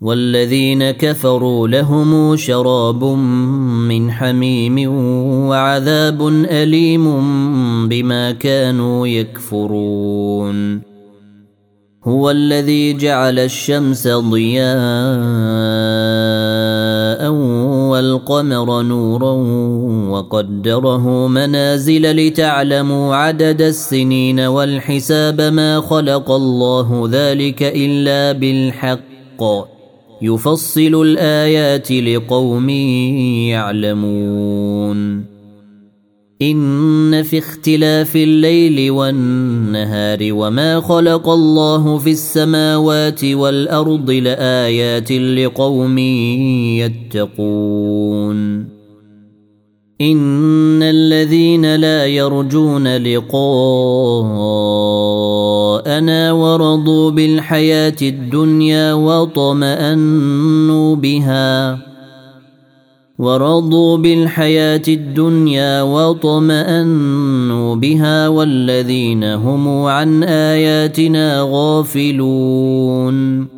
والذين كفروا لهم شراب من حميم وعذاب أليم بما كانوا يكفرون. هو الذي جعل الشمس ضياء والقمر نورا وقدره منازل لتعلموا عدد السنين والحساب ما خلق الله ذلك إلا بالحق. يفصل الآيات لقوم يعلمون. إن في اختلاف الليل والنهار وما خلق الله في السماوات والأرض لآيات لقوم يتقون. ان الذين لا يرجون لقاءنا ورضوا بالحياة الدنيا واطمانوا بها ورضوا بالحياة الدنيا واطمانوا بها والذين هم عن اياتنا غافلون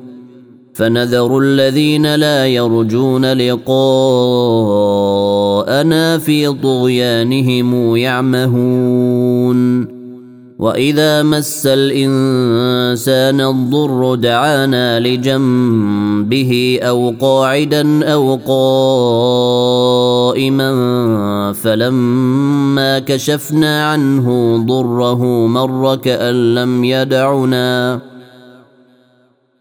فنذر الذين لا يرجون لقاءنا في طغيانهم يعمهون. وإذا مس الإنسان الضر دعانا لجنبه أو قاعدا أو قائما فلما كشفنا عنه ضره مر كأن لم يدعنا.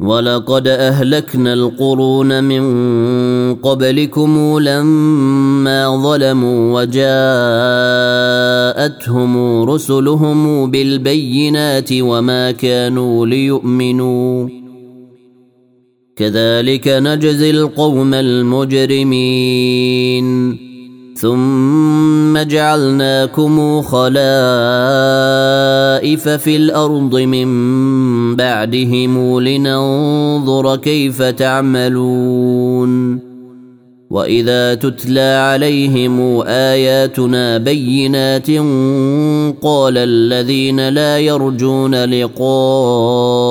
ولقد أهلكنا القرون من قبلكم لما ظلموا وجاءتهم رسلهم بالبينات وما كانوا ليؤمنوا. كذلك نجزي القوم المجرمين. ثم جعلناكم خلائف في الأرض من بعدهم لننظر كيف تعملون وإذا تتلى عليهم آياتنا بينات قال الذين لا يرجون لقاءنا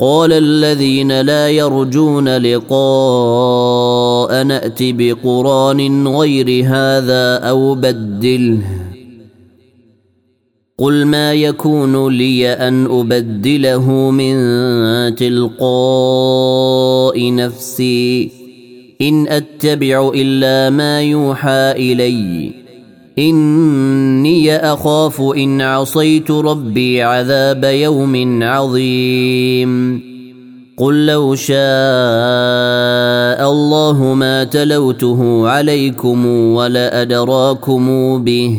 قال الذين لا يرجون لقاء نأت بقرآن غير هذا أو بدله قل ما يكون لي ان ابدله من تلقاء نفسي ان اتبع الا ما يوحى اليّ إني أخاف إن عصيت ربي عذاب يوم عظيم قل لو شاء الله ما تلوته عليكم ولا أدراكم به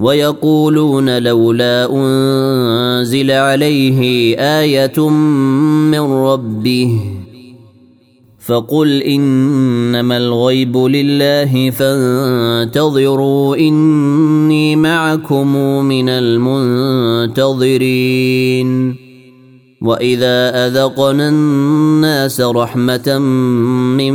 ويقولون لولا أنزل عليه آية من ربه فقل إنما الغيب لله فانتظروا إني معكم من المنتظرين وإذا أذقنا الناس رحمة من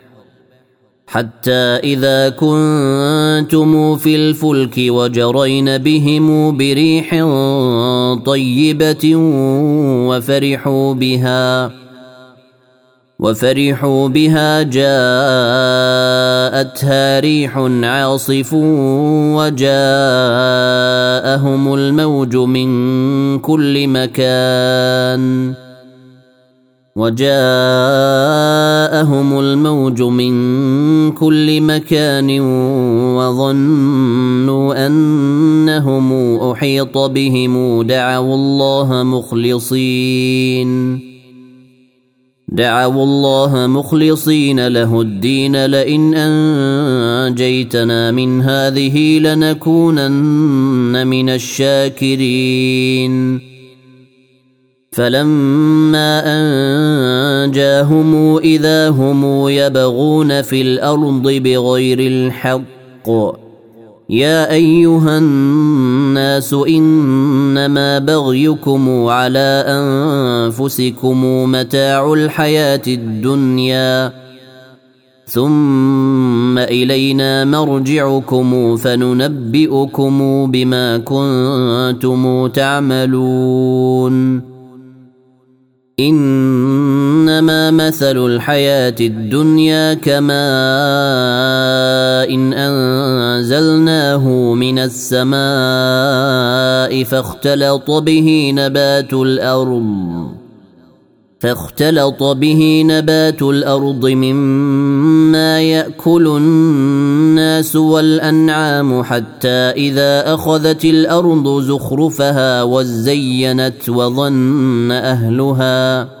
حتى إذا كنتم في الفلك وجرين بهم بريح طيبة وفرحوا بها وفرحوا بها جاءتها ريح عاصف وجاءهم الموج من كل مكان. وجاءهم الموج من كل مكان وظنوا أنهم أحيط بهم. دعوا الله مخلصين. دعوا الله مخلصين له الدين. لئن أنجيتنا من هذه لنكونن من الشاكرين. فلما انجاهم اذا هم يبغون في الأرض بغير الحق يا ايها الناس انما بغيكم على انفسكم متاع الحياة الدنيا ثم الينا مرجعكم فننبئكم بما كنتم تعملون إنما مثل الحياة الدنيا كماء إن أنزلناه من السماء فاختلط به نبات الأرض. فاختلط به نبات الأرض مما يأكل الناس والأنعام حتى إذا أخذت الأرض زخرفها وزينت وظن أهلها.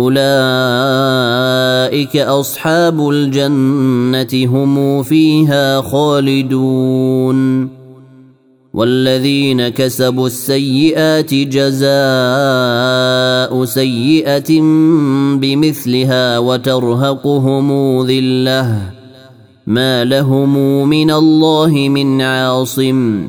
أولئك أصحاب الجنة هم فيها خالدون والذين كسبوا السيئات جزاء سيئة بمثلها وترهقهم ذلة ما لهم من الله من عاصم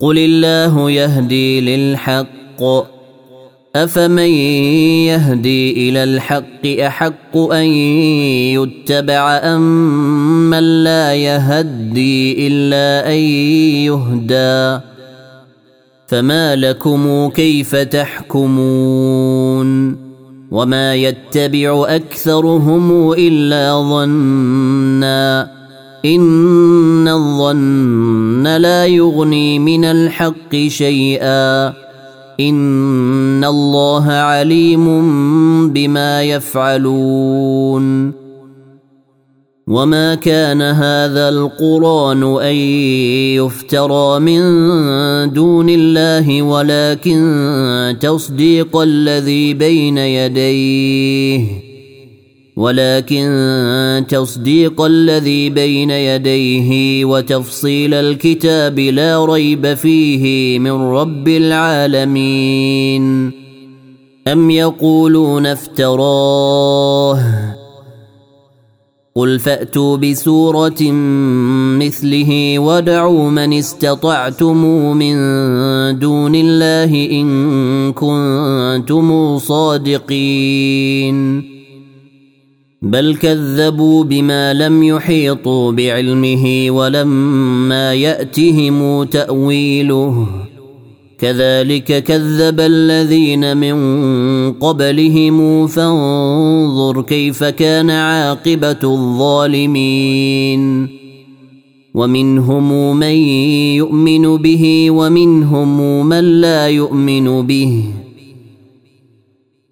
قل الله يهدي للحق افمن يهدي إلى الحق احق ان يتبع ام من لا يهدي الا ان يهدى فما لكم كيف تحكمون وما يتبع اكثرهم الا ظنّا إن الظن لا يغني من الحق شيئا. إن الله عليم بما يفعلون. وما كان هذا القرآن أن يفترى من دون الله ولكن تصديق الذي بين يديه. ولكن تصديق الذي بين يديه وتفصيل الكتاب لا ريب فيه من رب العالمين. أم يقولون افتراه؟ قل فأتوا بسورة مثله ودعوا من استطعتم من دون الله إن كنتم صادقين. بل كذبوا بما لم يحيطوا بعلمه ولما يأتهم تأويله. كذلك كذب الذين من قبلهم. فانظر كيف كان عاقبة الظالمين. ومنهم من يؤمن به ومنهم من لا يؤمن به.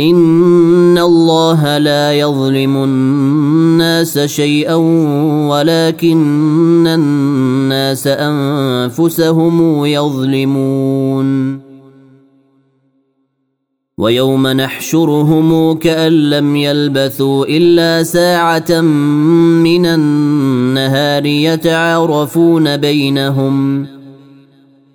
ان الله لا يظلم الناس شيئا ولكن الناس انفسهم يظلمون ويوم نحشرهم كان لم يلبثوا الا ساعه من النهار يتعارفون بينهم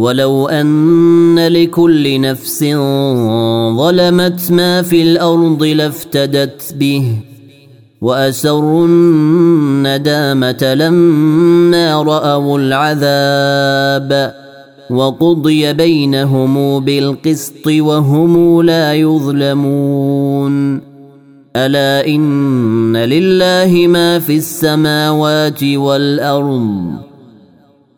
ولو أن لكل نفس ظلمت ما في الأرض لافتدت به وأسروا الندامة لما رأوا العذاب وقضي بينهم بالقسط وهم لا يظلمون. ألا إن لله ما في السماوات والأرض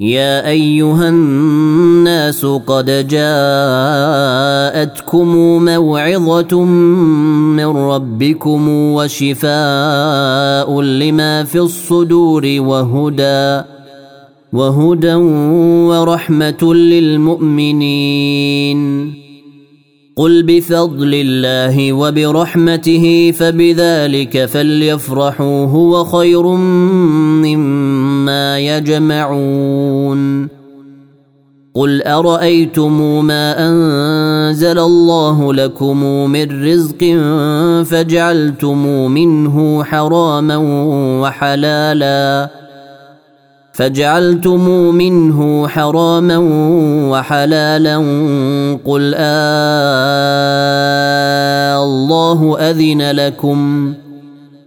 يا أيها الناس قد جاءتكم موعظة من ربكم وشفاء لما في الصدور وهدى وهدى ورحمة للمؤمنين. قل بفضل الله وبرحمته فبذلك فليفرحوا هو خير مما يجمعون قل أرأيتم ما أنزل الله لكم من رزق فجعلتم منه حراما وحلالا فجعلتم منه حراما وحلالا قل آه الله أذن لكم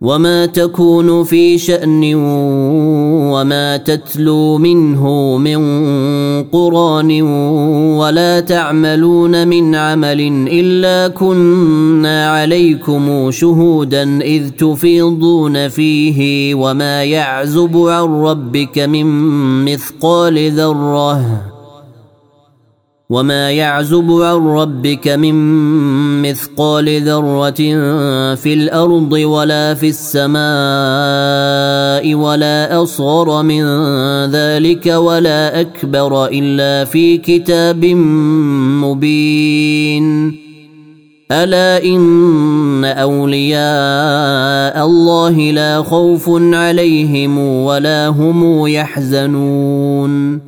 وما تكون في شان وما تتلو منه من قران ولا تعملون من عمل الا كنا عليكم شهودا اذ تفيضون فيه وما يعزب عن ربك من مثقال ذره وما يعزب عن ربك من مثقال ذره في الأرض ولا في السماء ولا اصغر من ذلك ولا اكبر الا في كتاب مبين. الا ان اولياء الله لا خوف عليهم ولا هم يحزنون.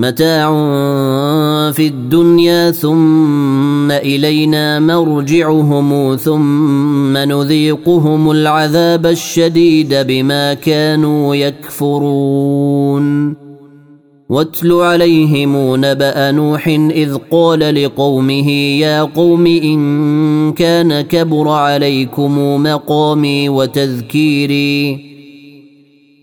متاع في الدنيا ثم إلينا مرجعهم ثم نذيقهم العذاب الشديد بما كانوا يكفرون. واتل عليهم نبأ نوح إذ قال لقومه يا قوم إن كان كبر عليكم مقامي وتذكيري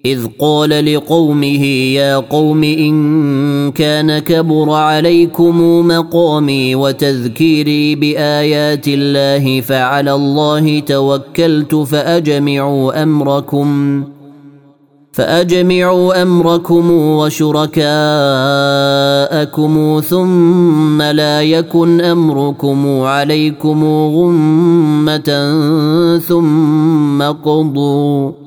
إذ قال لقومه يا قوم إن كان كبر عليكم مقامي وتذكيري بآيات الله فعلى الله توكلت فأجمعوا أمركم فأجمعوا أمركم وشركاءكم ثم لا يكن أمركم عليكم غمة ثم قضوا.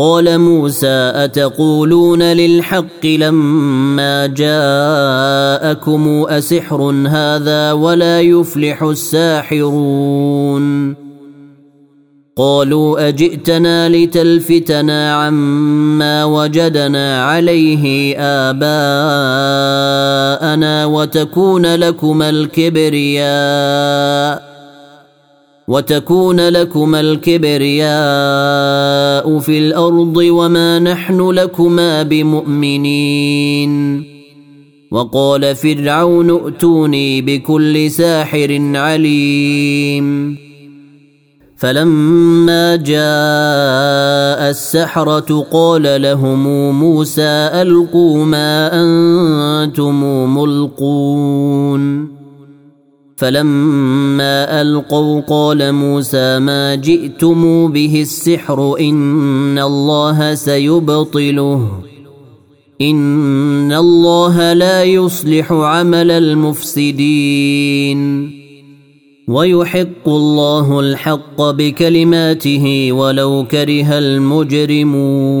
قال موسى أتقولون للحق لما جاءكم أسحر هذا ولا يفلح الساحرون؟ قالوا أجئتنا لتلفتنا عما وجدنا عليه آباءنا وتكون لكما الكبرياء. وتكون لكما الكبرياء في الأرض وما نحن لكما بمؤمنين. وقال فرعون ائتوني بكل ساحر عليم. فلما جاء السحرة قال لهم موسى ألقوا ما أنتم ملقون. فلما ألقوا قال موسى ما جئتم به السحر إن الله سيبطله إن الله لا يصلح عمل المفسدين ويحق الله الحق بكلماته ولو كره المجرمون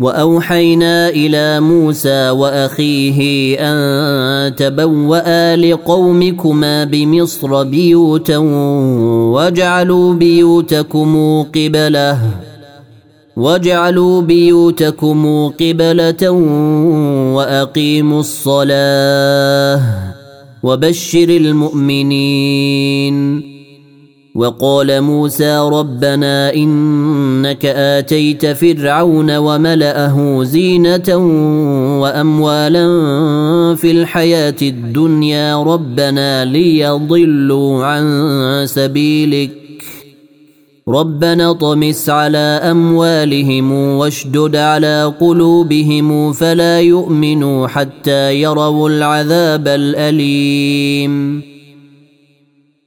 وأوحينا إلى موسى وأخيه أن تبوأ لقومكما بمصر بيوتا واجعلوا بيوتكم قبلة واجعلوا بيوتكم قبلة وأقيموا الصلاة وبشر المؤمنين وقال موسى ربنا إنك آتيت فرعون وملأه زينة وأموالا في الحياة الدنيا ربنا ليضلوا عن سبيلك. ربنا طمس على أموالهم واشدد على قلوبهم فلا يؤمنوا حتى يروا العذاب الأليم.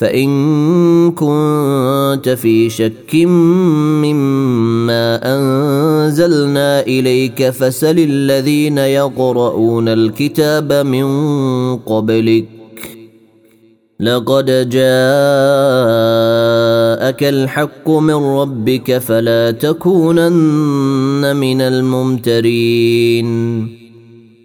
فإن كنت في شك مما أنزلنا إليك فسل الذين يقرؤون الكتاب من قبلك. لقد جاءك الحق من ربك فلا تكونن من الممترين.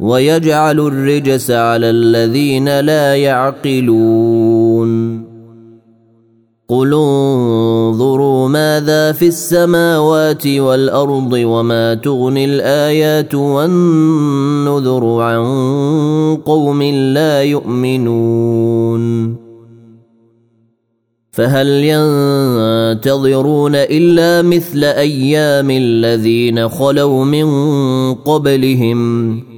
ويجعل الرجس على الذين لا يعقلون. قل انظروا ماذا في السماوات والأرض وما تغني الآيات والنذر عن قوم لا يؤمنون. فهل ينتظرون إلا مثل أيام الذين خلوا من قبلهم؟